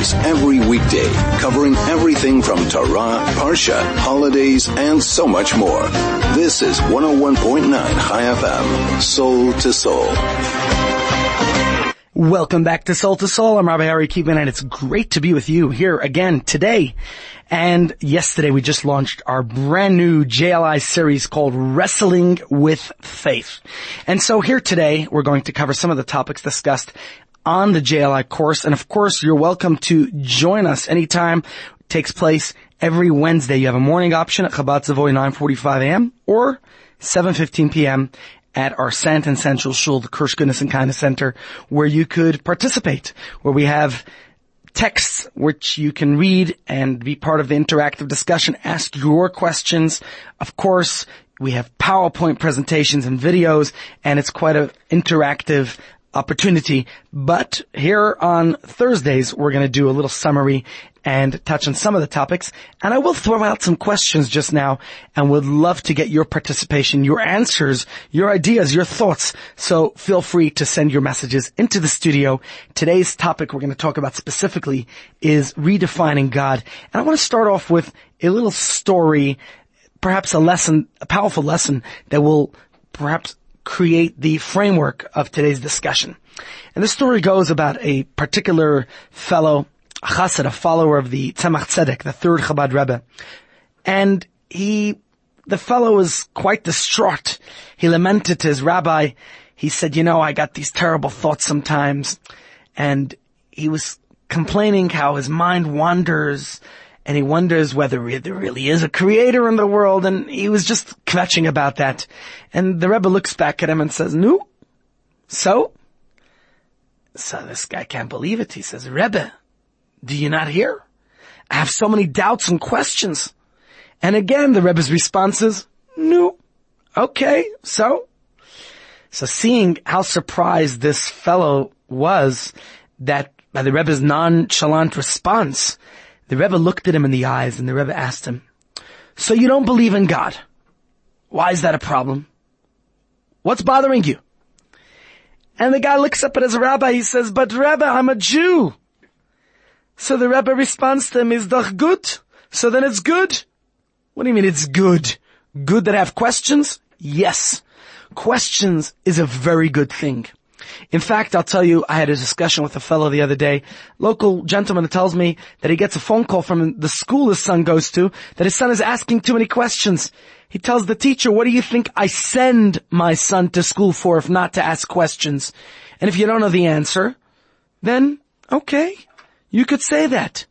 hours every weekday, covering everything from Torah, Parsha, holidays, and so much more. This is 101.9 Chai FM, Soul to Soul. Welcome back to Soul to Soul. I'm Rabbi Ari Kievman and it's great to be with you here again today. And yesterday we just launched our brand new JLI series called Wrestling with Faith. And so here today we're going to cover some of the topics discussed on the JLI course. And of course you're welcome to join us anytime. It takes place every Wednesday. You have a morning option at Chabad Savoy 9.45 a.m. or 7.15 p.m at our Sandton Central Shul, the Kirsch Goodness and Kindness Center, where you could participate, where we have texts which you can read and be part of the interactive discussion, ask your questions. Of course, we have PowerPoint presentations and videos, and it's quite an interactive opportunity. But here on Thursdays, we're going to do a little summary and touch on some of the topics. And I will throw out some questions just now and would love to get your participation, your answers, your ideas, your thoughts. So feel free to send your messages into the studio. Today's topic we're going to talk about specifically is redefining God. And I want to start off with a little story, perhaps a lesson, a powerful lesson that will perhaps create the framework of today's discussion. And this story goes about a particular fellow a chassid, a follower of the Tzemach Tzedek, the third Chabad Rebbe. And he, the fellow was quite distraught. He lamented to his rabbi. He said, you know, I got these terrible thoughts sometimes. And he was complaining how his mind wanders and he wonders whether there really is a creator in the world and he was just kvetching about that. And the Rebbe looks back at him and says, no. So? So this guy can't believe it. He says, Rebbe, do you not hear? I have so many doubts and questions. And again, the Rebbe's response is, no. Okay, so? So seeing how surprised this fellow was that by the Rebbe's nonchalant response, the Rebbe looked at him in the eyes and the Rebbe asked him, so you don't believe in God? Why is that a problem? What's bothering you? And the guy looks up at his rabbi, he says, but Rebbe, I'm a Jew. So the Rebbe responds to him, is doch good? So then it's good? What do you mean it's good? Good that I have questions? Yes. Questions is a very good thing. In fact, I'll tell you, I had a discussion with a fellow the other day, local gentleman that tells me that he gets a phone call from the school his son goes to, that his son is asking too many questions. He tells the teacher, what do you think I send my son to school for if not to ask questions? And if you don't know the answer, then okay, you could say that.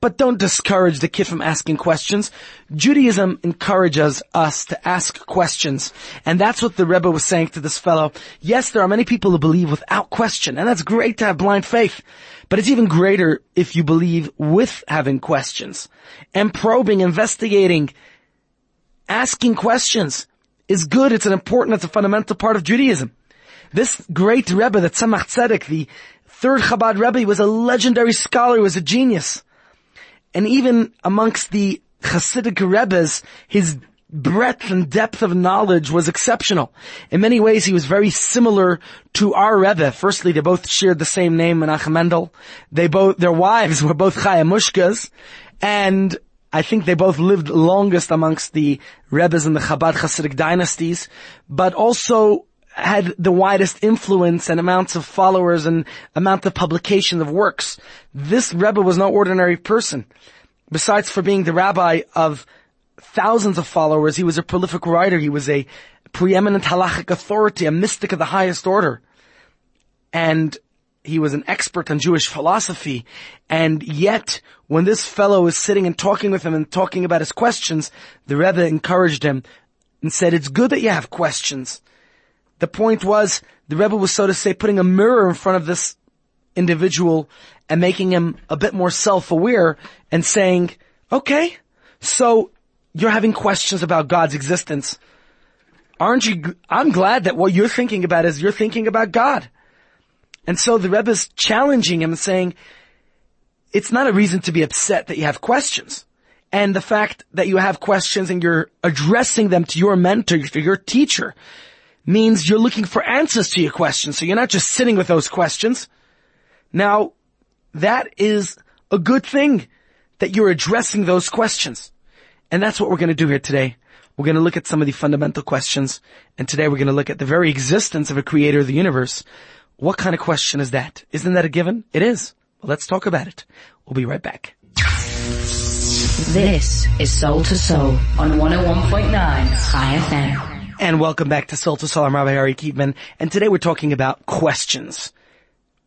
But don't discourage the kid from asking questions. Judaism encourages us to ask questions. And that's what the Rebbe was saying to this fellow. Yes, there are many people who believe without question, and that's great to have blind faith. But it's even greater if you believe with having questions. And probing, investigating, asking questions is good. It's an important, it's a fundamental part of Judaism. This great Rebbe, the Tzemach Tzedek, the third Chabad Rebbe was a legendary scholar, he was a genius. And even amongst the Hasidic Rebbes, his breadth and depth of knowledge was exceptional. In many ways, he was very similar to our Rebbe. Firstly, they both shared the same name, Menachem Mendel. They both, their wives were both Chaya Mushkas, and I think they both lived longest amongst the Rebbes in the Chabad Hasidic dynasties, but also had the widest influence and amounts of followers and amount of publication of works. This Rebbe was no ordinary person. Besides for being the rabbi of thousands of followers, he was a prolific writer. He was a preeminent halachic authority, a mystic of the highest order. And he was an expert on Jewish philosophy. And yet, when this fellow was sitting and talking with him and talking about his questions, the Rebbe encouraged him and said, it's good that you have questions. The point was, the Rebbe was so to say putting a mirror in front of this individual and making him a bit more self-aware and saying, okay, so you're having questions about God's existence. Aren't you, I'm glad that what you're thinking about is you're thinking about God. And so the Rebbe is challenging him and saying, it's not a reason to be upset that you have questions. And the fact that you have questions and you're addressing them to your mentor, to your teacher, means you're looking for answers to your questions. So you're not just sitting with those questions. Now, that is a good thing that you're addressing those questions. And that's what we're going to do here today. We're going to look at some of the fundamental questions. And today we're going to look at the very existence of a creator of the universe. What kind of question is that? Isn't that a given? It is. Well, let's talk about it. We'll be right back. This is Soul to Soul on 101.9 Chai FM. And welcome back to Soul to Soul. I'm Rabbi Ari Kievman. And today we're talking about questions.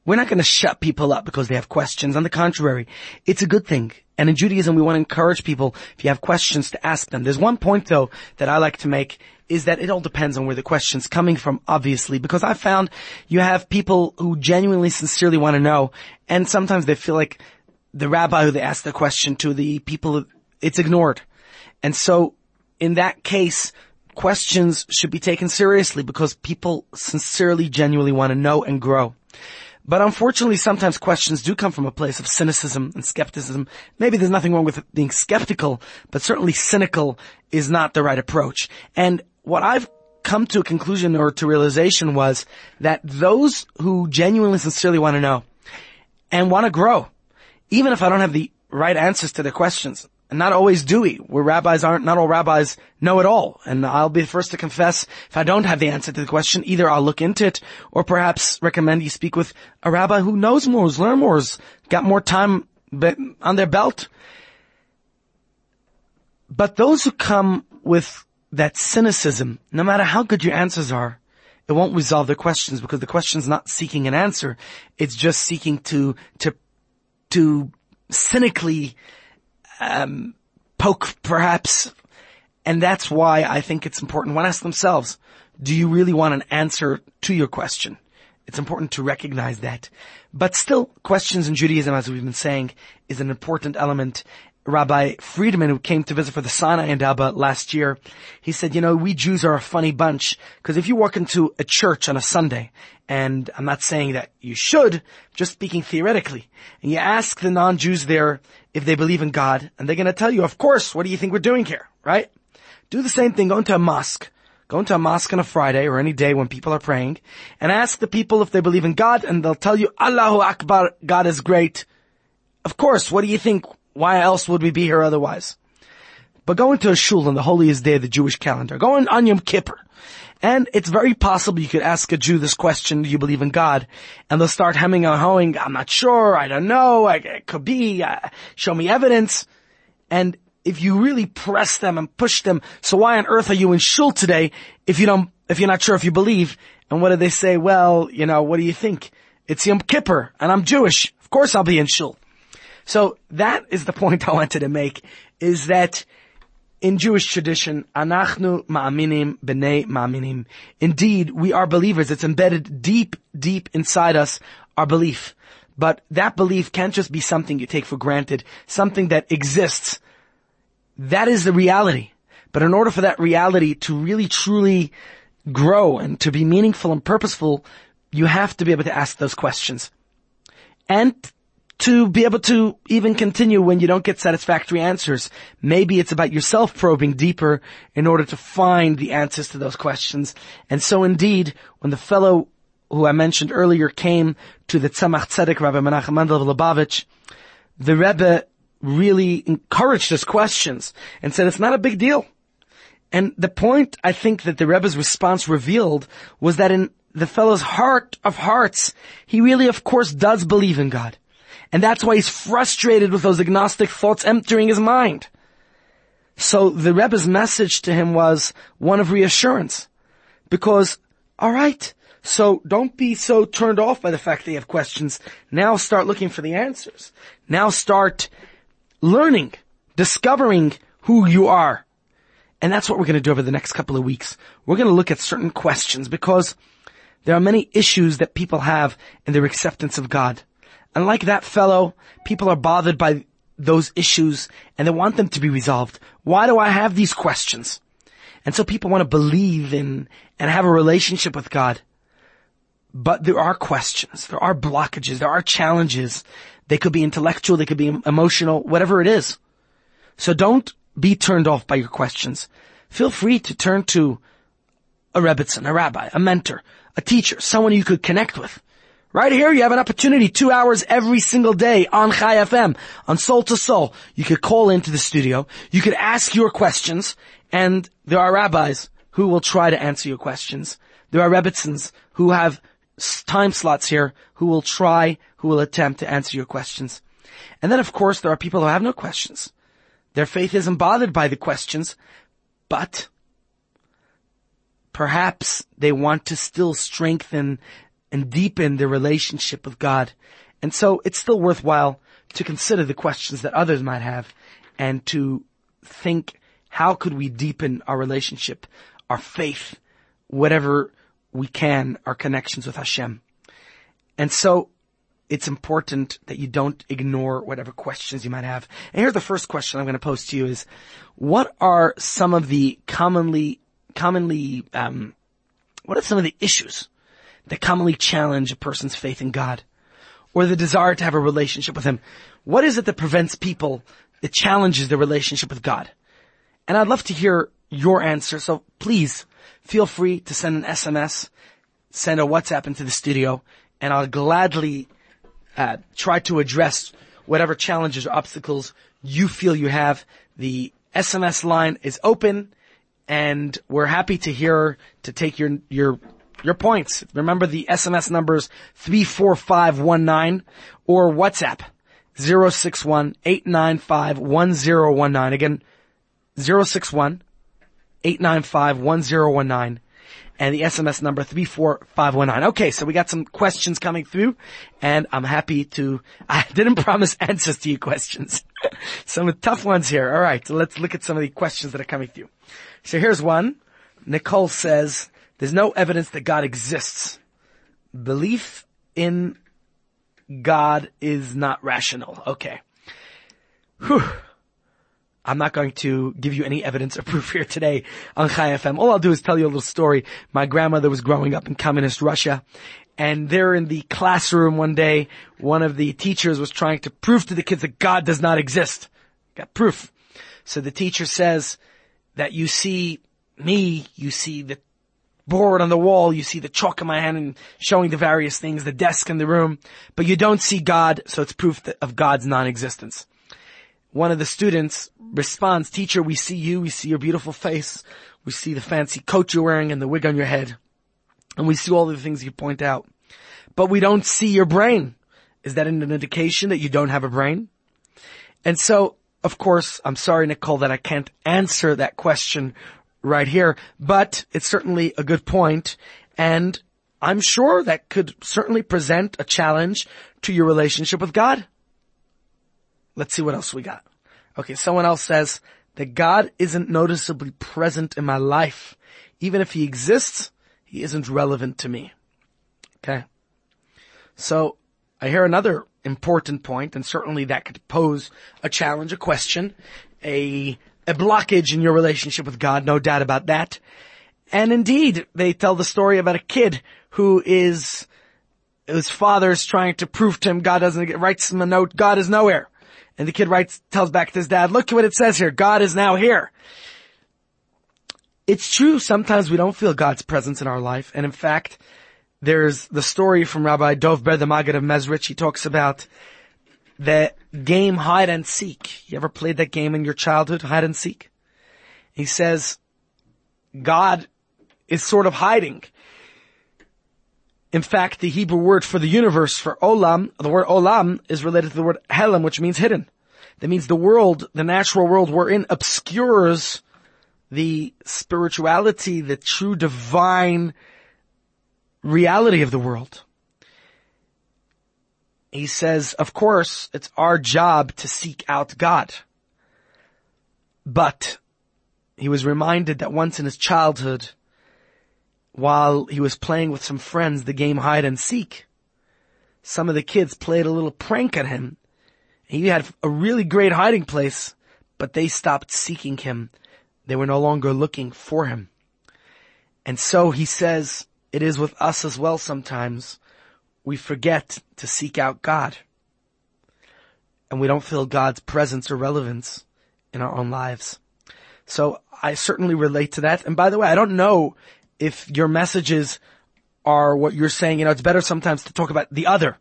We're not going to shut people up because they have questions. On the contrary, it's a good thing. And in Judaism, we want to encourage people, if you have questions, to ask them. There's one point though that I like to make is that it all depends on where the question's coming from, obviously, because I found you have people who genuinely, sincerely want to know, and sometimes they feel like the rabbi who they ask the question to, the people, it's ignored. And so, in that case, questions should be taken seriously because people sincerely, genuinely want to know and grow. But unfortunately, sometimes questions do come from a place of cynicism and skepticism. Maybe there's nothing wrong with being skeptical, but certainly cynical is not the right approach. And what I've come to a conclusion or to realization was that those who genuinely, sincerely want to know and want to grow, even if I don't have the right answers to their questions, and not always do we, where rabbis aren't, not all rabbis know it all. And I'll be the first to confess, if I don't have the answer to the question, either I'll look into it, or perhaps recommend you speak with a rabbi who knows more, who's learned more, who's got more time on their belt. But those who come with that cynicism, no matter how good your answers are, it won't resolve the questions because the question's not seeking an answer. It's just seeking to, to, to cynically, um, poke perhaps. And that's why I think it's important. when ask themselves, do you really want an answer to your question? It's important to recognize that. But still, questions in Judaism, as we've been saying, is an important element Rabbi Friedman, who came to visit for the Sinai Indaba last year, he said, you know, we Jews are a funny bunch, because if you walk into a church on a Sunday, and I'm not saying that you should, just speaking theoretically, and you ask the non-Jews there if they believe in God, and they're gonna tell you, of course, what do you think we're doing here, right? Do the same thing, go into a mosque, go into a mosque on a Friday or any day when people are praying, and ask the people if they believe in God, and they'll tell you, Allahu Akbar, God is great. Of course, what do you think why else would we be here otherwise? But going to a shul on the holiest day of the Jewish calendar. going on Yom Kippur. And it's very possible you could ask a Jew this question, do you believe in God? And they'll start hemming and hawing, I'm not sure, I don't know, I, it could be, uh, show me evidence. And if you really press them and push them, so why on earth are you in shul today if you don't, if you're not sure if you believe? And what do they say? Well, you know, what do you think? It's Yom Kippur and I'm Jewish. Of course I'll be in shul. So that is the point I wanted to make, is that in Jewish tradition, anachnu ma'aminim b'nei ma'aminim. Indeed, we are believers. It's embedded deep, deep inside us, our belief. But that belief can't just be something you take for granted, something that exists. That is the reality. But in order for that reality to really truly grow and to be meaningful and purposeful, you have to be able to ask those questions. And to be able to even continue when you don't get satisfactory answers. Maybe it's about yourself probing deeper in order to find the answers to those questions. And so indeed, when the fellow who I mentioned earlier came to the Tzemach Tzedek, Rabbi Menachem Mendel Lubavitch, the Rebbe really encouraged his questions and said it's not a big deal. And the point I think that the Rebbe's response revealed was that in the fellow's heart of hearts, he really of course does believe in God. And that's why he's frustrated with those agnostic thoughts entering his mind. So the Rebbe's message to him was one of reassurance. Because, alright, so don't be so turned off by the fact that you have questions. Now start looking for the answers. Now start learning, discovering who you are. And that's what we're going to do over the next couple of weeks. We're going to look at certain questions because there are many issues that people have in their acceptance of God. And like that fellow, people are bothered by those issues and they want them to be resolved. Why do I have these questions? And so people want to believe in and have a relationship with God. But there are questions, there are blockages, there are challenges. They could be intellectual, they could be emotional, whatever it is. So don't be turned off by your questions. Feel free to turn to a rebbitzin, a rabbi, a mentor, a teacher, someone you could connect with Right here, you have an opportunity, two hours every single day on Chai FM, on Soul to Soul. You could call into the studio, you could ask your questions, and there are rabbis who will try to answer your questions. There are rebbitzins who have time slots here who will try, who will attempt to answer your questions. And then of course there are people who have no questions. Their faith isn't bothered by the questions, but perhaps they want to still strengthen and deepen their relationship with God. And so it's still worthwhile to consider the questions that others might have and to think how could we deepen our relationship, our faith, whatever we can, our connections with Hashem. And so it's important that you don't ignore whatever questions you might have. And here's the first question I'm going to pose to you is, what are some of the commonly, commonly, um, what are some of the issues that commonly challenge a person's faith in God or the desire to have a relationship with Him? What is it that prevents people, that challenges their relationship with God? And I'd love to hear your answer. So please feel free to send an SMS, send a WhatsApp into the studio, and I'll gladly uh, try to address whatever challenges or obstacles you feel you have. The SMS line is open, and we're happy to hear to take your your your points. Remember the SMS numbers three four five one nine or WhatsApp 61 895 1019. Again, 061 895 1019 and the SMS number 34519. Okay, so we got some questions coming through and I'm happy to, I didn't promise answers to your questions. some tough ones here. All right, so let's look at some of the questions that are coming through. So here's one. Nicole says, there's no evidence that God exists. Belief in God is not rational. Okay. Whew. I'm not going to give you any evidence or proof here today on Chai FM. All I'll do is tell you a little story. My grandmother was growing up in communist Russia and there in the classroom one day, one of the teachers was trying to prove to the kids that God does not exist. Got proof. So the teacher says that you see me, you see the board on the wall, you see the chalk in my hand and showing the various things, the desk in the room, but you don't see God, so it's proof of God's non-existence. One of the students responds, teacher, we see you, we see your beautiful face, we see the fancy coat you're wearing and the wig on your head, and we see all the things you point out, but we don't see your brain. Is that an indication that you don't have a brain? And so, of course, I'm sorry, Nicole, that I can't answer that question right here, but it's certainly a good point, and I'm sure that could certainly present a challenge to your relationship with God. Let's see what else we got. Okay, someone else says that God isn't noticeably present in my life. Even if he exists, he isn't relevant to me. Okay. So I hear another important point, and certainly that could pose a challenge, a question, a, a blockage in your relationship with God, no doubt about that. And indeed, they tell the story about a kid who is, his father's trying to prove to him God doesn't, writes him a note, God is nowhere. And the kid writes, tells back to his dad, look at what it says here. God is now here. It's true. Sometimes we don't feel God's presence in our life. And in fact, there's the story from Rabbi Dov Ber, the Maggid of Mezrich. He talks about the game hide and seek. You ever played that game in your childhood, hide and seek? He says, God is sort of hiding. In fact, the Hebrew word for the universe, for olam, the word olam is related to the word helam, which means hidden. That means the world, the natural world we're in obscures the spirituality, the true divine reality of the world. He says, of course, it's our job to seek out God. But he was reminded that once in his childhood, while he was playing with some friends the game hide and seek, some of the kids played a little prank at him. He had a really great hiding place, but they stopped seeking him. They were no longer looking for him. And so he says, it is with us as well sometimes. We forget to seek out God. And we don't feel God's presence or relevance in our own lives. So I certainly relate to that. And by the way, I don't know if your messages are what you're saying. You know, it's better sometimes to talk about the other.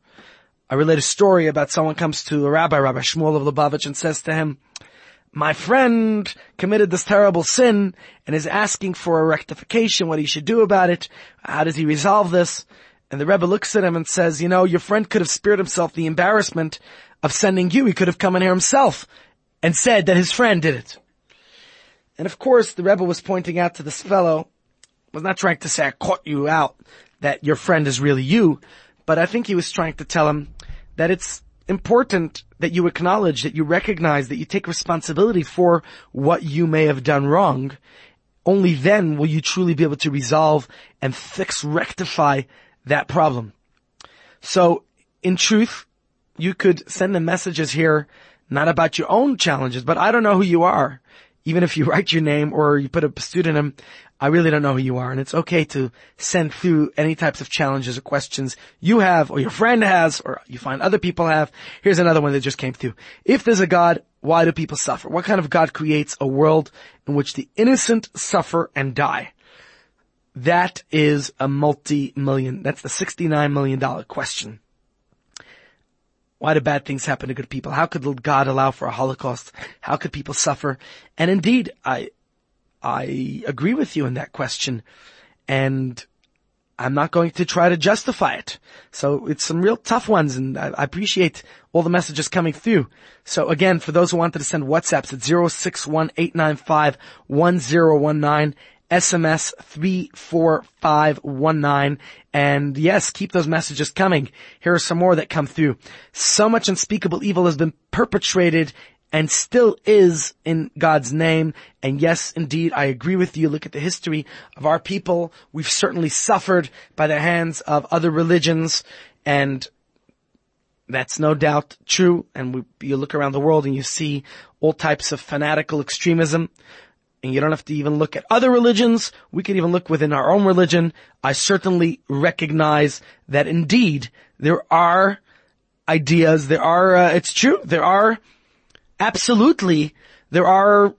I relate a story about someone comes to a rabbi, Rabbi Shmuel of Lubavitch, and says to him, my friend committed this terrible sin and is asking for a rectification, what he should do about it. How does he resolve this? And the Rebbe looks at him and says, you know, your friend could have spared himself the embarrassment of sending you. He could have come in here himself and said that his friend did it. And of course, the Rebbe was pointing out to this fellow, was not trying to say, I caught you out, that your friend is really you, but I think he was trying to tell him that it's important that you acknowledge, that you recognize, that you take responsibility for what you may have done wrong. Only then will you truly be able to resolve and fix, rectify that problem. So, in truth, you could send the messages here not about your own challenges, but I don't know who you are. Even if you write your name or you put a pseudonym, I really don't know who you are. And it's okay to send through any types of challenges or questions you have or your friend has or you find other people have. Here's another one that just came through. If there's a God, why do people suffer? What kind of God creates a world in which the innocent suffer and die? That is a multi-million, that's the $69 million question. Why do bad things happen to good people? How could God allow for a Holocaust? How could people suffer? And indeed, I, I agree with you in that question. And I'm not going to try to justify it. So it's some real tough ones and I, appreciate all the messages coming through. So again, for those who wanted to send WhatsApps, it's 061-895-1019 SMS 34519. And yes, keep those messages coming. Here are some more that come through. So much unspeakable evil has been perpetrated and still is in God's name. And yes, indeed, I agree with you. Look at the history of our people. We've certainly suffered by the hands of other religions and that's no doubt true. And we, you look around the world and you see all types of fanatical extremism and you don't have to even look at other religions. We can even look within our own religion. I certainly recognize that indeed there are ideas, there are, uh, it's true, there are, absolutely, there are,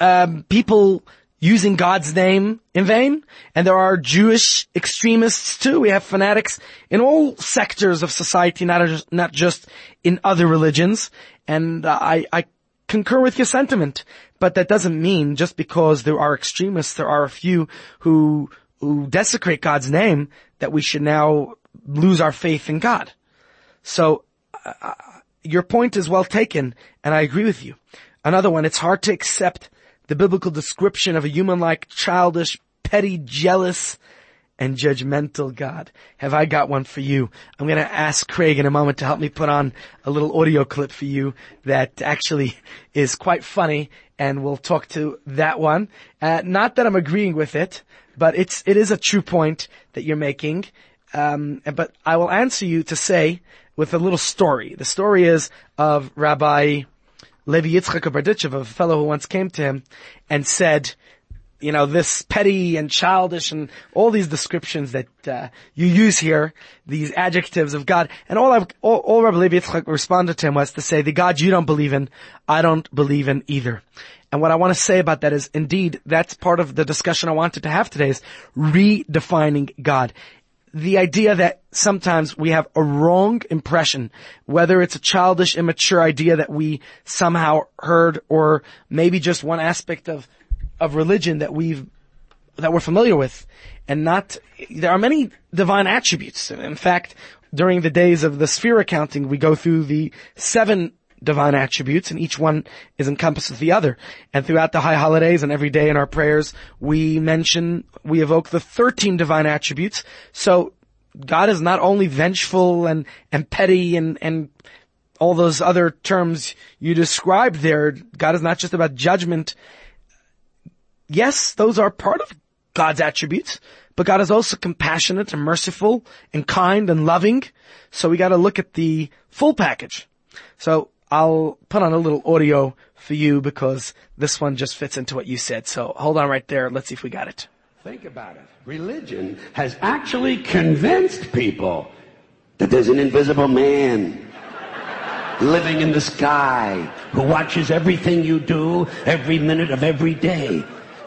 um, people using God's name in vain, and there are Jewish extremists too. We have fanatics in all sectors of society, not just, not just in other religions. And uh, I, I concur with your sentiment. But that doesn't mean just because there are extremists, there are a few who, who desecrate God's name that we should now lose our faith in God. So, uh, your point is well taken, and I agree with you. Another one, it's hard to accept the biblical description of a human-like, childish, petty, jealous, and judgmental God. Have I got one for you? I'm going to ask Craig in a moment to help me put on a little audio clip for you that actually is quite funny and we'll talk to that one. Uh, not that I'm agreeing with it, but it's, it is a true point that you're making. Um, but I will answer you to say with a little story. The story is of Rabbi Levi Yitzchak of a fellow who once came to him and said, you know, this petty and childish and all these descriptions that uh, you use here, these adjectives of God. And all, I've, all, all Rabbi Levi Yitzchak responded to him was to say, the God you don't believe in, I don't believe in either. And what I want to say about that is, indeed, that's part of the discussion I wanted to have today is redefining God. The idea that sometimes we have a wrong impression, whether it's a childish, immature idea that we somehow heard, or maybe just one aspect of of religion that we've that we're familiar with, and not there are many divine attributes. In fact, during the days of the sphere accounting, we go through the seven divine attributes and each one is encompassed with the other. And throughout the high holidays and every day in our prayers, we mention, we evoke the 13 divine attributes. So God is not only vengeful and, and petty and, and all those other terms you described there. God is not just about judgment yes, those are part of God's attributes, but God is also compassionate and merciful and kind and loving. So we gotta look at the full package. So I'll put on a little audio for you because this one just fits into what you said. So hold on right there. Let's see if we got it. Think about it. Religion has actually convinced people that there's an invisible man living in the sky who watches everything you do every minute of every day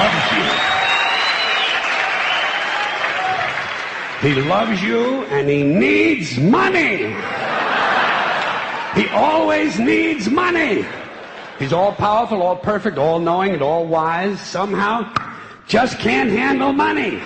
Loves you. He loves you and he needs money. He always needs money. He's all powerful, all perfect, all knowing, and all wise. Somehow, just can't handle money.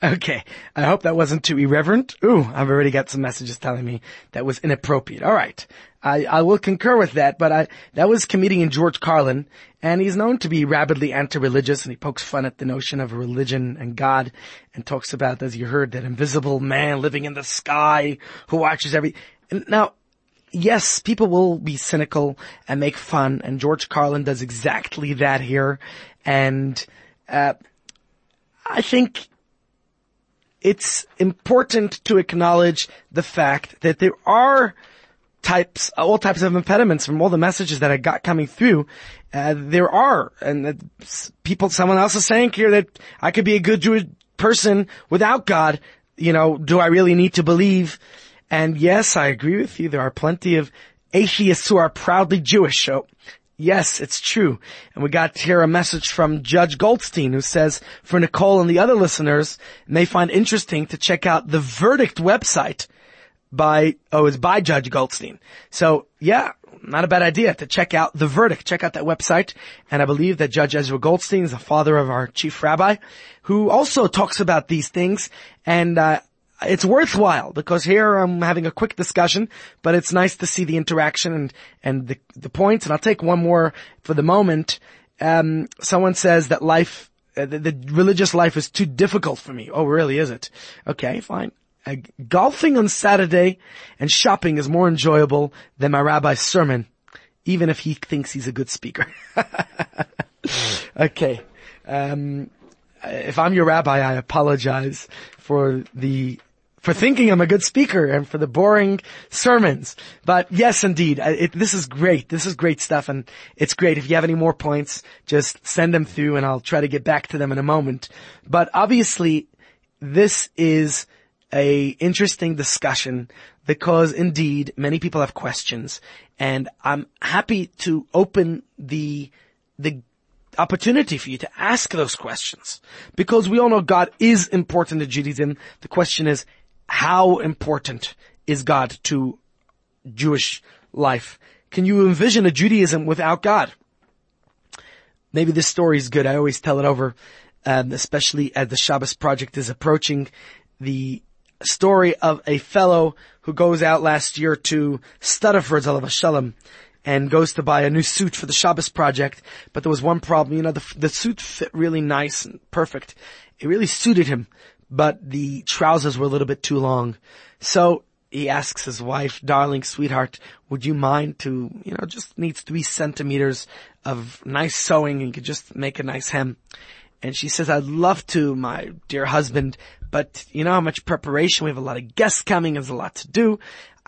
Okay. I hope that wasn't too irreverent. Ooh, I've already got some messages telling me that was inappropriate. All right. I, I will concur with that, but I, that was comedian George Carlin, and he's known to be rabidly anti-religious, and he pokes fun at the notion of religion and God, and talks about, as you heard, that invisible man living in the sky who watches every, now, yes, people will be cynical and make fun, and George Carlin does exactly that here, and, uh, I think it's important to acknowledge the fact that there are types, all types of impediments from all the messages that I got coming through. Uh, there are, and people, someone else is saying here that I could be a good Jewish person without God. You know, do I really need to believe? And yes, I agree with you. There are plenty of atheists who are proudly Jewish. So Yes, it's true. And we got here a message from Judge Goldstein who says, for Nicole and the other listeners, may find interesting to check out the Verdict website by, oh, it's by Judge Goldstein. So yeah, not a bad idea to check out the Verdict. Check out that website. And I believe that Judge Ezra Goldstein is the father of our chief rabbi who also talks about these things. And, uh, it's worthwhile because here I'm having a quick discussion, but it's nice to see the interaction and, and the, the points. And I'll take one more for the moment. Um, someone says that life, uh, the, the, religious life is too difficult for me. Oh, really? Is it? Okay, fine. Uh, golfing on Saturday and shopping is more enjoyable than my rabbi's sermon, even if he thinks he's a good speaker. okay. Um, if I'm your rabbi, I apologize for the for thinking I'm a good speaker and for the boring sermons. But yes, indeed, it, this is great. This is great stuff and it's great. If you have any more points, just send them through and I'll try to get back to them in a moment. But obviously, this is a interesting discussion because indeed many people have questions and I'm happy to open the, the opportunity for you to ask those questions because we all know God is important to Judaism. The question is, how important is God to Jewish life? Can you envision a Judaism without God? Maybe this story is good. I always tell it over, um, especially as the Shabbos project is approaching. The story of a fellow who goes out last year to Stuttaford's Alav Shalom and goes to buy a new suit for the Shabbos project. But there was one problem. You know, the, the suit fit really nice and perfect. It really suited him but the trousers were a little bit too long. So he asks his wife, darling sweetheart, would you mind to, you know, just needs three centimeters of nice sewing and could just make a nice hem. And she says, I'd love to, my dear husband, but you know how much preparation, we have a lot of guests coming, there's a lot to do.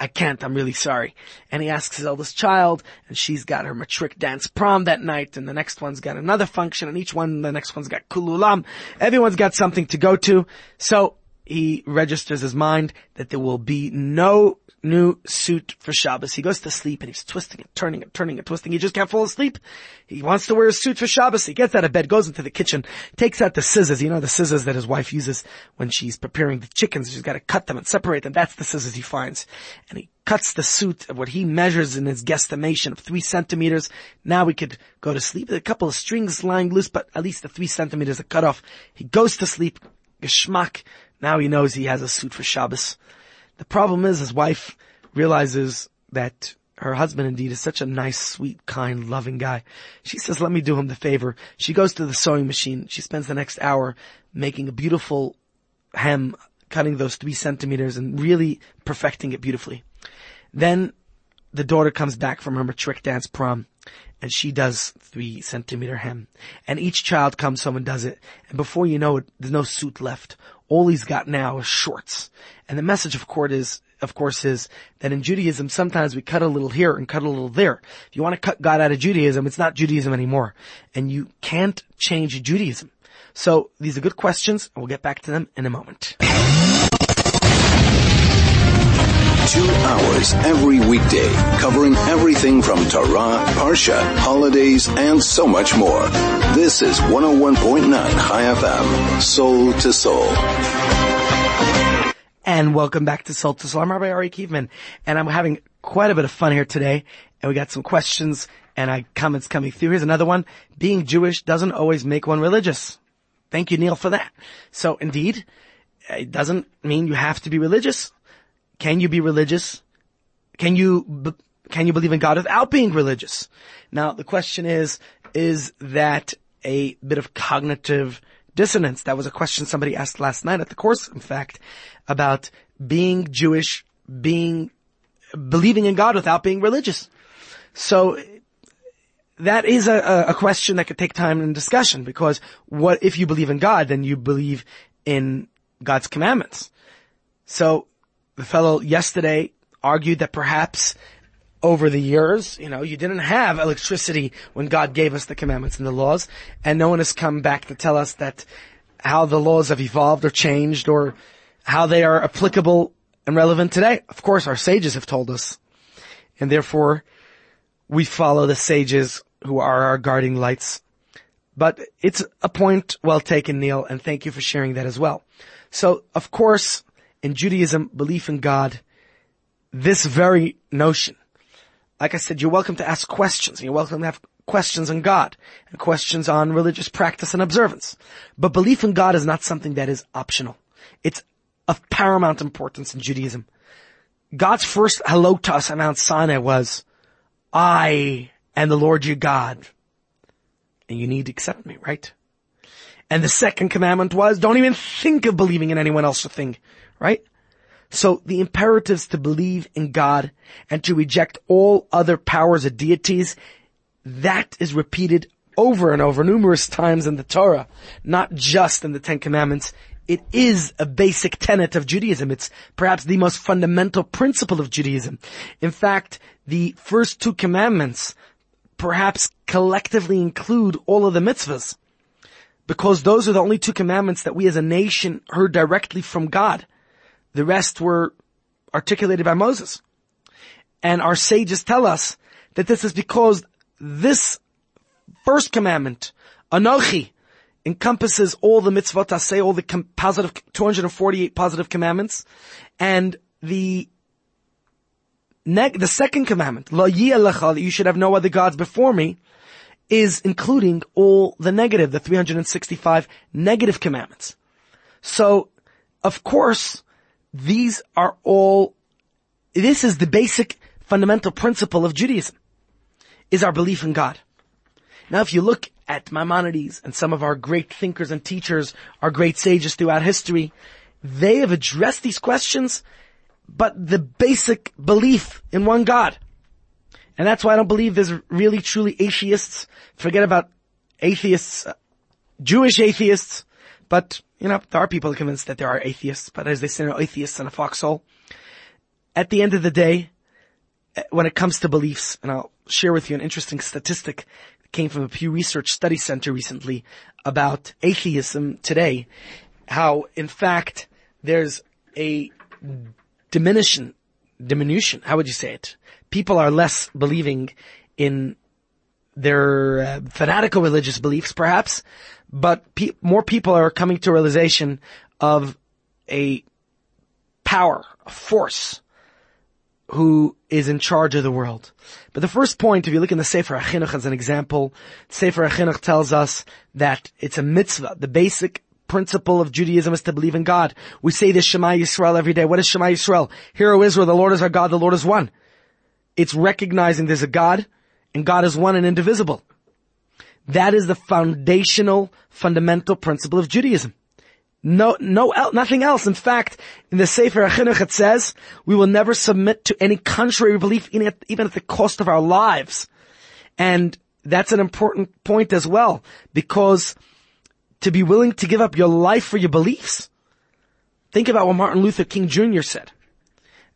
I can't, I'm really sorry. And he asks his eldest child, and she's got her matric dance prom that night, and the next one's got another function, and each one, the next one's got kululam. Everyone's got something to go to. So, he registers his mind that there will be no new suit for Shabbos. He goes to sleep and he's twisting and turning and turning and twisting. He just can't fall asleep. He wants to wear a suit for Shabbos. He gets out of bed, goes into the kitchen, takes out the scissors. You know, the scissors that his wife uses when she's preparing the chickens. She's got to cut them and separate them. That's the scissors he finds. And he cuts the suit of what he measures in his guesstimation of three centimeters. Now we could go to sleep. A couple of strings lying loose, but at least the three centimeters are cut off. He goes to sleep. Geschmack. Now he knows he has a suit for Shabbos. The problem is his wife realizes that her husband indeed is such a nice, sweet, kind, loving guy. She says, let me do him the favor. She goes to the sewing machine. She spends the next hour making a beautiful hem, cutting those three centimeters and really perfecting it beautifully. Then the daughter comes back from her matric dance prom and she does three centimeter hem. And each child comes home and does it. And before you know it, there's no suit left. All he's got now is shorts. And the message of course is, of course is that in Judaism, sometimes we cut a little here and cut a little there. If you want to cut God out of Judaism, it's not Judaism anymore. And you can't change Judaism. So these are good questions and we'll get back to them in a moment. Two hours every weekday, covering everything from Torah, Parsha, holidays, and so much more. This is 101.9 Chai FM, Soul to Soul. And welcome back to Soul to Soul. I'm Rabbi Ari Kievman, and I'm having quite a bit of fun here today. And we got some questions and I, comments coming through. Here's another one. Being Jewish doesn't always make one religious. Thank you, Neil, for that. So indeed, it doesn't mean you have to be religious. Can you be religious? Can you, can you believe in God without being religious? Now the question is, is that a bit of cognitive dissonance? That was a question somebody asked last night at the course, in fact, about being Jewish, being, believing in God without being religious. So that is a, a question that could take time and discussion because what if you believe in God, then you believe in God's commandments. So the fellow yesterday argued that perhaps over the years, you know, you didn't have electricity when God gave us the commandments and the laws, and no one has come back to tell us that how the laws have evolved or changed or how they are applicable and relevant today. Of course, our sages have told us, and therefore we follow the sages who are our guarding lights. But it's a point well taken, Neil, and thank you for sharing that as well. So, of course, in Judaism, belief in God, this very notion. Like I said, you're welcome to ask questions. and You're welcome to have questions on God and questions on religious practice and observance. But belief in God is not something that is optional. It's of paramount importance in Judaism. God's first hello to us at Mount Sinai was, I am the Lord your God. And you need to accept me, right? And the second commandment was, don't even think of believing in anyone else or thing right? So the imperatives to believe in God and to reject all other powers or deities, that is repeated over and over numerous times in the Torah, not just in the Ten Commandments. It is a basic tenet of Judaism. It's perhaps the most fundamental principle of Judaism. In fact, the first two commandments perhaps collectively include all of the mitzvahs because those are the only two commandments that we as a nation heard directly from God. The rest were articulated by Moses. And our sages tell us that this is because this first commandment, Anochi, encompasses all the mitzvot say all the positive, 248 positive commandments, and the neg- the second commandment, Lo that you should have no other gods before me, is including all the negative, the 365 negative commandments. So, of course, these are all, this is the basic fundamental principle of Judaism, is our belief in God. Now if you look at Maimonides and some of our great thinkers and teachers, our great sages throughout history, they have addressed these questions, but the basic belief in one God. And that's why I don't believe there's really truly atheists. Forget about atheists, uh, Jewish atheists, but you know, there are people convinced that there are atheists, but as they say, are atheists in a foxhole. At the end of the day, eh, when it comes to beliefs, and I'll share with you an interesting statistic that came from a Pew Research Study Center recently about atheism today, how in fact there's a diminution, diminution, how would you say it? People are less believing in their uh, fanatical religious beliefs perhaps, but pe- more people are coming to realization of a power, a force, who is in charge of the world. But the first point, if you look in the Sefer HaChinuch as an example, Sefer HaChinuch tells us that it's a mitzvah. The basic principle of Judaism is to believe in God. We say this Shema Yisrael every day. What is Shema Yisrael? Hear, O Israel, the Lord is our God, the Lord is one. It's recognizing there's a God, and God is one and indivisible. That is the foundational, fundamental principle of Judaism. No, no, nothing else. In fact, in the Sefer HaChinuch it says, we will never submit to any contrary belief, even at the cost of our lives. And that's an important point as well, because to be willing to give up your life for your beliefs. Think about what Martin Luther King Jr. said.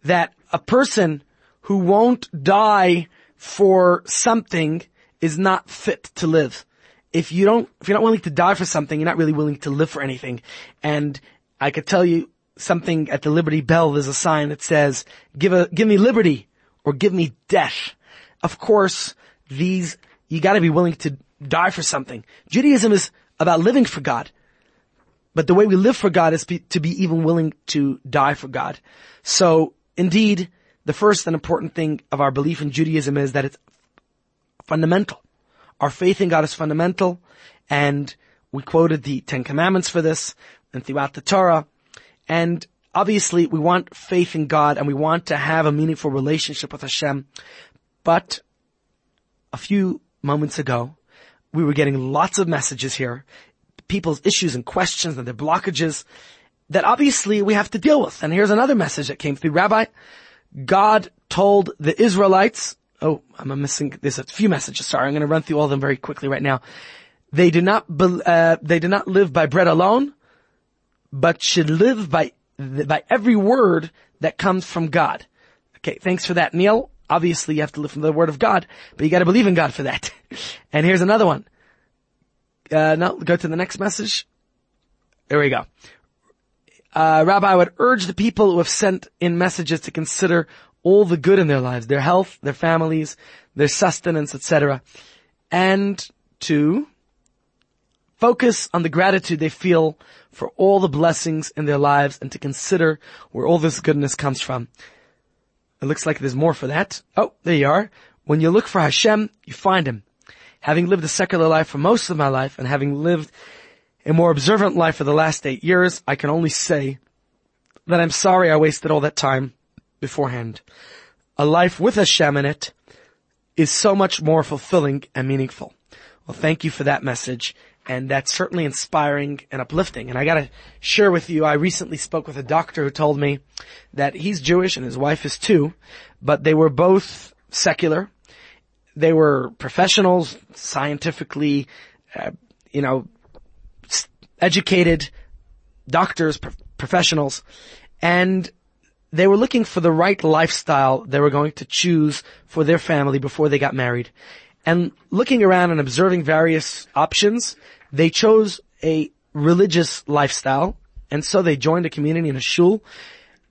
That a person who won't die for something is not fit to live. If you don't, if you're not willing to die for something, you're not really willing to live for anything. And I could tell you something at the Liberty Bell, there's a sign that says, give a, give me liberty or give me death. Of course, these, you gotta be willing to die for something. Judaism is about living for God. But the way we live for God is be, to be even willing to die for God. So indeed, the first and important thing of our belief in Judaism is that it's fundamental. Our faith in God is fundamental and we quoted the Ten Commandments for this and throughout the Torah. And obviously we want faith in God and we want to have a meaningful relationship with Hashem. But a few moments ago, we were getting lots of messages here, people's issues and questions and their blockages that obviously we have to deal with. And here's another message that came through. Rabbi, God told the Israelites, oh, I'm missing, there's a few messages, sorry, I'm going to run through all of them very quickly right now. They do not, uh, they do not live by bread alone, but should live by, by every word that comes from God. Okay, thanks for that, Neil. Obviously you have to live from the word of God, but you gotta believe in God for that. and here's another one. Uh, no, go to the next message. There we go. Uh, Rabbi, I would urge the people who have sent in messages to consider all the good in their lives, their health, their families, their sustenance, etc. And to focus on the gratitude they feel for all the blessings in their lives and to consider where all this goodness comes from. It looks like there's more for that. Oh, there you are. When you look for Hashem, you find Him. Having lived a secular life for most of my life and having lived a more observant life for the last eight years, I can only say that I'm sorry I wasted all that time beforehand. A life with Hashem in it is so much more fulfilling and meaningful. Well, thank you for that message. And that's certainly inspiring and uplifting. And I gotta share with you, I recently spoke with a doctor who told me that he's Jewish and his wife is too, but they were both secular. They were professionals, scientifically, uh, you know, educated doctors, pro- professionals, and they were looking for the right lifestyle they were going to choose for their family before they got married. And looking around and observing various options, they chose a religious lifestyle. And so they joined a community in a shul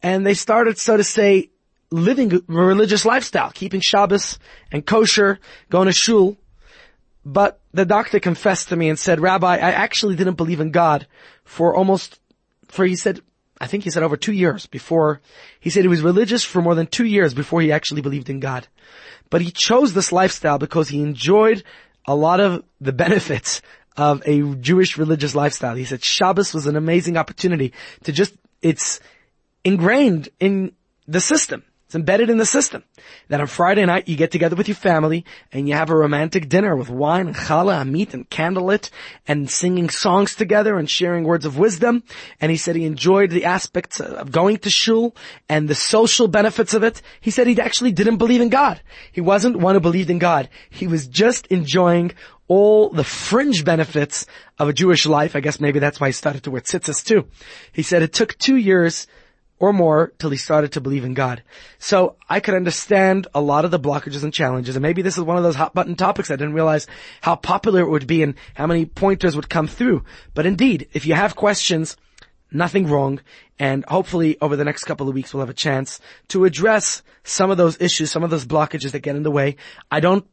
and they started, so to say, living a religious lifestyle, keeping Shabbos and kosher, going to shul. But the doctor confessed to me and said, Rabbi, I actually didn't believe in God for almost, for he said, I think he said over two years before, he said he was religious for more than two years before he actually believed in God. But he chose this lifestyle because he enjoyed a lot of the benefits of a Jewish religious lifestyle. He said Shabbos was an amazing opportunity to just, it's ingrained in the system. It's embedded in the system. That on Friday night you get together with your family and you have a romantic dinner with wine and challah and meat and candlelit and singing songs together and sharing words of wisdom. And he said he enjoyed the aspects of going to shul and the social benefits of it. He said he actually didn't believe in God. He wasn't one who believed in God. He was just enjoying all the fringe benefits of a Jewish life. I guess maybe that's why he started to wear tzitzis too. He said it took two years or more till he started to believe in God. So I could understand a lot of the blockages and challenges, and maybe this is one of those hot button topics I didn't realize how popular it would be and how many pointers would come through. But indeed, if you have questions, nothing wrong, and hopefully over the next couple of weeks we'll have a chance to address some of those issues, some of those blockages that get in the way. I don't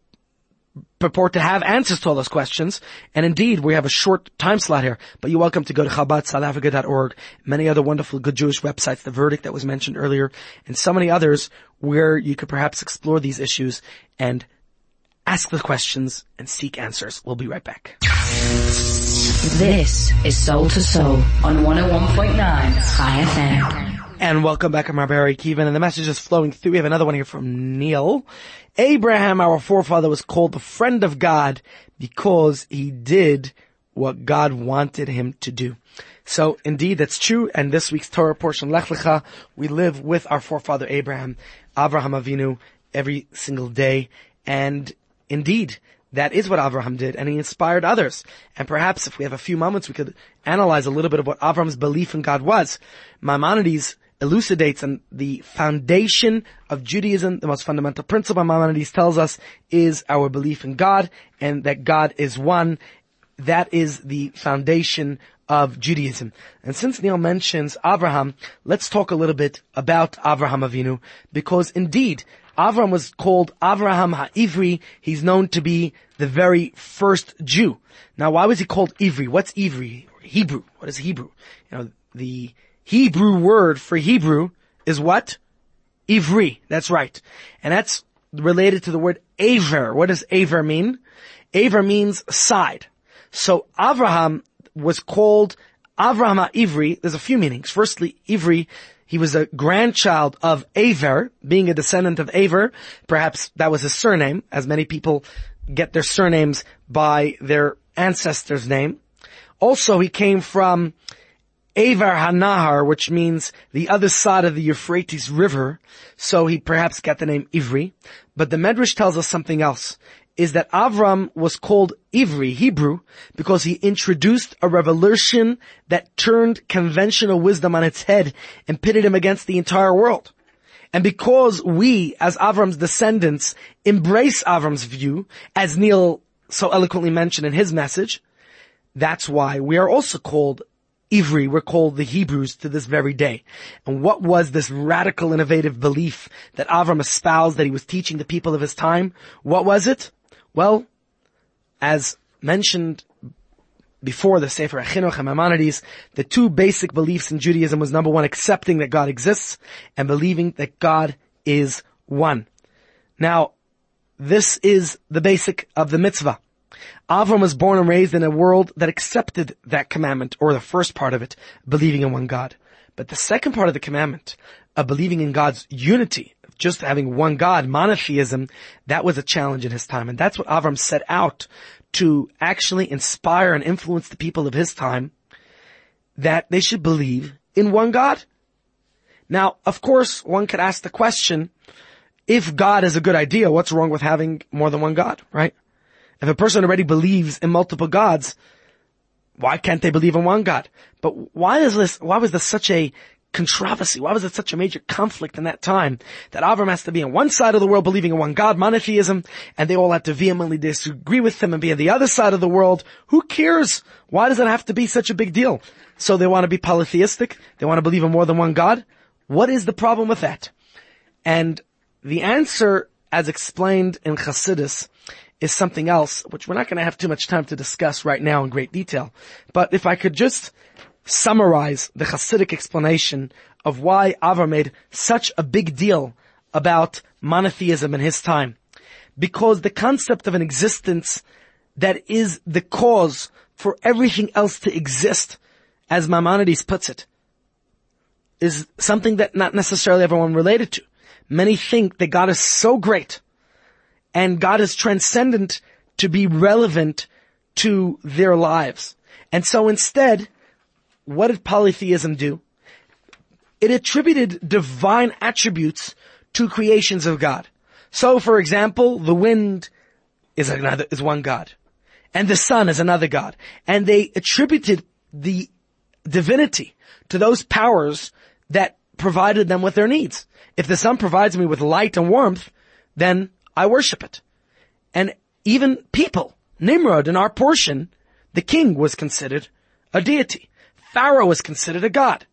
purport to have answers to all those questions. And indeed, we have a short time slot here, but you're welcome to go to ChabadSouthAfrica.org, many other wonderful good Jewish websites, the verdict that was mentioned earlier, and so many others where you could perhaps explore these issues and ask the questions and seek answers. We'll be right back. This is Soul to Soul on 101.9 Chai FM. And welcome back. I'm Rabbi Harry Kivan, and the message is flowing through. We have another one here from Neil. Abraham, our forefather, was called the friend of God because he did what God wanted him to do. So indeed, that's true. And this week's Torah portion, Lech Lecha, we live with our forefather Abraham, Abraham Avinu, every single day. And indeed, that is what Avraham did, and he inspired others. And perhaps if we have a few moments, we could analyze a little bit of what Avraham's belief in God was. Maimonides elucidates and the foundation of Judaism, the most fundamental principle Maimonides tells us is our belief in God and that God is one. That is the foundation of Judaism. And since Neil mentions Abraham, let's talk a little bit about Abraham Avinu because indeed Avram was called Avraham HaIvri. He's known to be the very first Jew. Now, why was he called Ivri? What's Ivri? Hebrew. What is Hebrew? You know, the Hebrew word for Hebrew is what? Ivri. That's right. And that's related to the word Aver. What does Aver mean? Aver means side. So Avraham was called Avraham Ivri. There's a few meanings. Firstly, Ivri he was a grandchild of Aver, being a descendant of Aver. Perhaps that was his surname, as many people get their surnames by their ancestor's name. Also, he came from Avar Hanahar, which means the other side of the Euphrates River, so he perhaps got the name Ivri. But the Medrash tells us something else is that Avram was called Ivri, Hebrew, because he introduced a revolution that turned conventional wisdom on its head and pitted him against the entire world. And because we, as Avram's descendants, embrace Avram's view, as Neil so eloquently mentioned in his message, that's why we are also called Ivri, we're called the Hebrews to this very day. And what was this radical innovative belief that Avram espoused that he was teaching the people of his time? What was it? Well, as mentioned before the Sefer HaChinuch and Maimonides, the two basic beliefs in Judaism was number one, accepting that God exists and believing that God is one. Now, this is the basic of the mitzvah. Avram was born and raised in a world that accepted that commandment, or the first part of it, believing in one God. But the second part of the commandment, of believing in God's unity, of just having one God, monotheism, that was a challenge in his time. And that's what Avram set out to actually inspire and influence the people of his time that they should believe in one God. Now, of course, one could ask the question, if God is a good idea, what's wrong with having more than one God, right? If a person already believes in multiple gods, why can't they believe in one God? But why is this, why was this such a controversy? Why was it such a major conflict in that time that Avram has to be on one side of the world believing in one God, monotheism, and they all had to vehemently disagree with him and be on the other side of the world? Who cares? Why does it have to be such a big deal? So they want to be polytheistic? They want to believe in more than one God? What is the problem with that? And the answer, as explained in Chassidus, is something else, which we're not going to have too much time to discuss right now in great detail. But if I could just summarize the Hasidic explanation of why Avram made such a big deal about monotheism in his time. Because the concept of an existence that is the cause for everything else to exist, as Maimonides puts it, is something that not necessarily everyone related to. Many think that God is so great and God is transcendent to be relevant to their lives. And so instead, what did polytheism do? It attributed divine attributes to creations of God. So, for example, the wind is another, is one God. And the sun is another God. And they attributed the divinity to those powers that provided them with their needs. If the sun provides me with light and warmth, then I worship it. And even people, Nimrod in our portion, the king was considered a deity. Pharaoh was considered a god.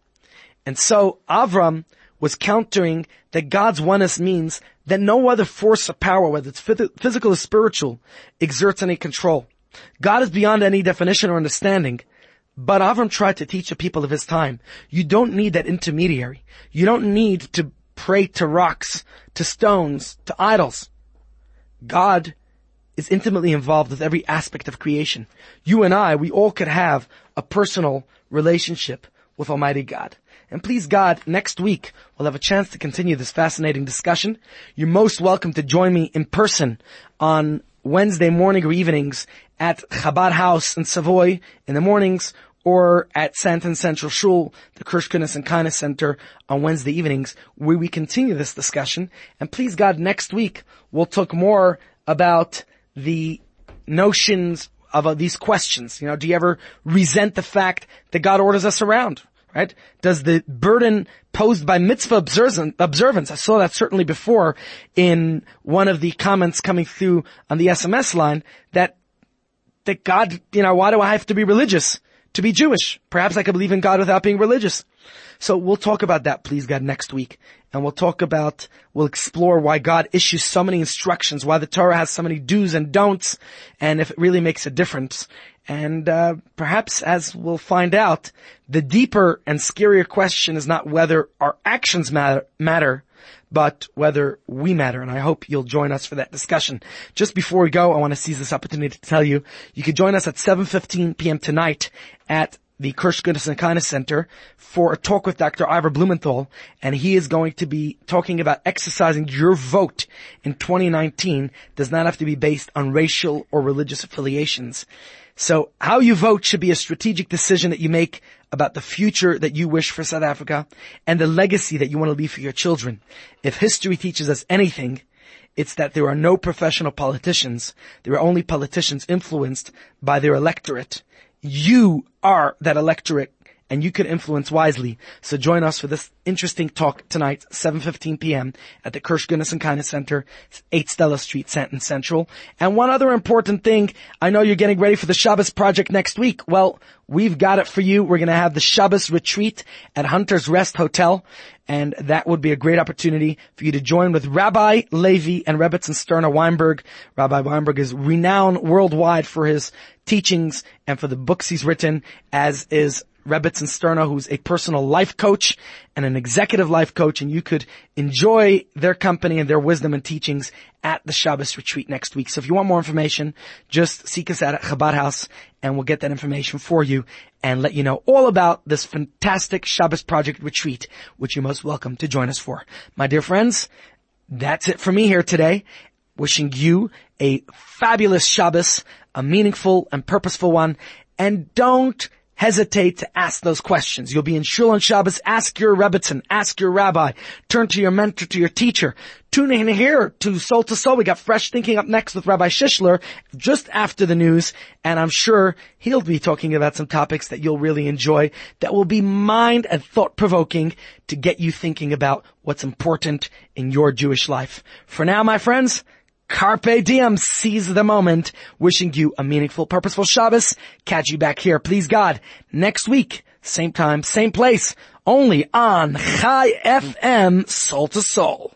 And so Avram was countering that God's oneness means that no other force or power, whether it's physical or spiritual, exerts any control. God is beyond any definition or understanding. But Avram tried to teach the people of his time, you don't need that intermediary. You don't need to pray to rocks, to stones, to idols. God is intimately involved with every aspect of creation. You and I, we all could have a personal relationship with Almighty God. And please God, next week we'll have a chance to continue this fascinating discussion. You're most welcome to join me in person on Wednesday morning or evenings at Chabad House in Savoy in the mornings or at Sandton Central Shul, the Kirsch and Kindness Center on Wednesday evenings where we continue this discussion. And please God, next week we'll talk more about the notions of uh, these questions. You know, do you ever resent the fact that God orders us around? Right? Does the burden posed by mitzvah observance, I saw that certainly before in one of the comments coming through on the SMS line that, that God, you know, why do I have to be religious to be Jewish? Perhaps I could believe in God without being religious. So we'll talk about that, please God, next week. And we'll talk about, we'll explore why God issues so many instructions, why the Torah has so many do's and don'ts, and if it really makes a difference. And uh, perhaps, as we'll find out, the deeper and scarier question is not whether our actions matter, matter, but whether we matter. And I hope you'll join us for that discussion. Just before we go, I want to seize this opportunity to tell you, you can join us at 7.15 p.m. tonight at the Kirsch Goodness and Kindness Center for a talk with Dr. Ivor Blumenthal, and he is going to be talking about exercising your vote in 2019 does not have to be based on racial or religious affiliations. So how you vote should be a strategic decision that you make about the future that you wish for South Africa and the legacy that you want to leave for your children. If history teaches us anything, it's that there are no professional politicians. There are only politicians influenced by their electorate. You are that electorate and you could influence wisely. So join us for this interesting talk tonight, 7.15 p.m. at the Kirsch Goodness and Kindness Center, 8 Stella Street, Sandton Central. And one other important thing, I know you're getting ready for the Shabbos project next week. Well, we've got it for you. We're going to have the Shabbos retreat at Hunter's Rest Hotel. And that would be a great opportunity for you to join with Rabbi Levi and Rebbetzin Sterna Weinberg. Rabbi Weinberg is renowned worldwide for his teachings and for the books he's written, as is Rebbetzin Sterna, who's a personal life coach and an executive life coach, and you could enjoy their company and their wisdom and teachings at the Shabbos retreat next week. So if you want more information, just seek us out at Chabad House and we'll get that information for you and let you know all about this fantastic Shabbos project retreat, which you're most welcome to join us for. My dear friends, that's it for me here today. Wishing you a fabulous Shabbos, a meaningful and purposeful one, and don't hesitate to ask those questions. You'll be in Shul on Shabbos. Ask your Rebbetzin. Ask your rabbi. Turn to your mentor, to your teacher. Tune in here to Soul to Soul. We got fresh thinking up next with Rabbi Shishler just after the news. And I'm sure he'll be talking about some topics that you'll really enjoy that will be mind and thought provoking to get you thinking about what's important in your Jewish life. For now, my friends, Carpe diem, seize the moment. Wishing you a meaningful, purposeful Shabbos. Catch you back here, please God, next week. Same time, same place. Only on Chai FM, Soul to Soul.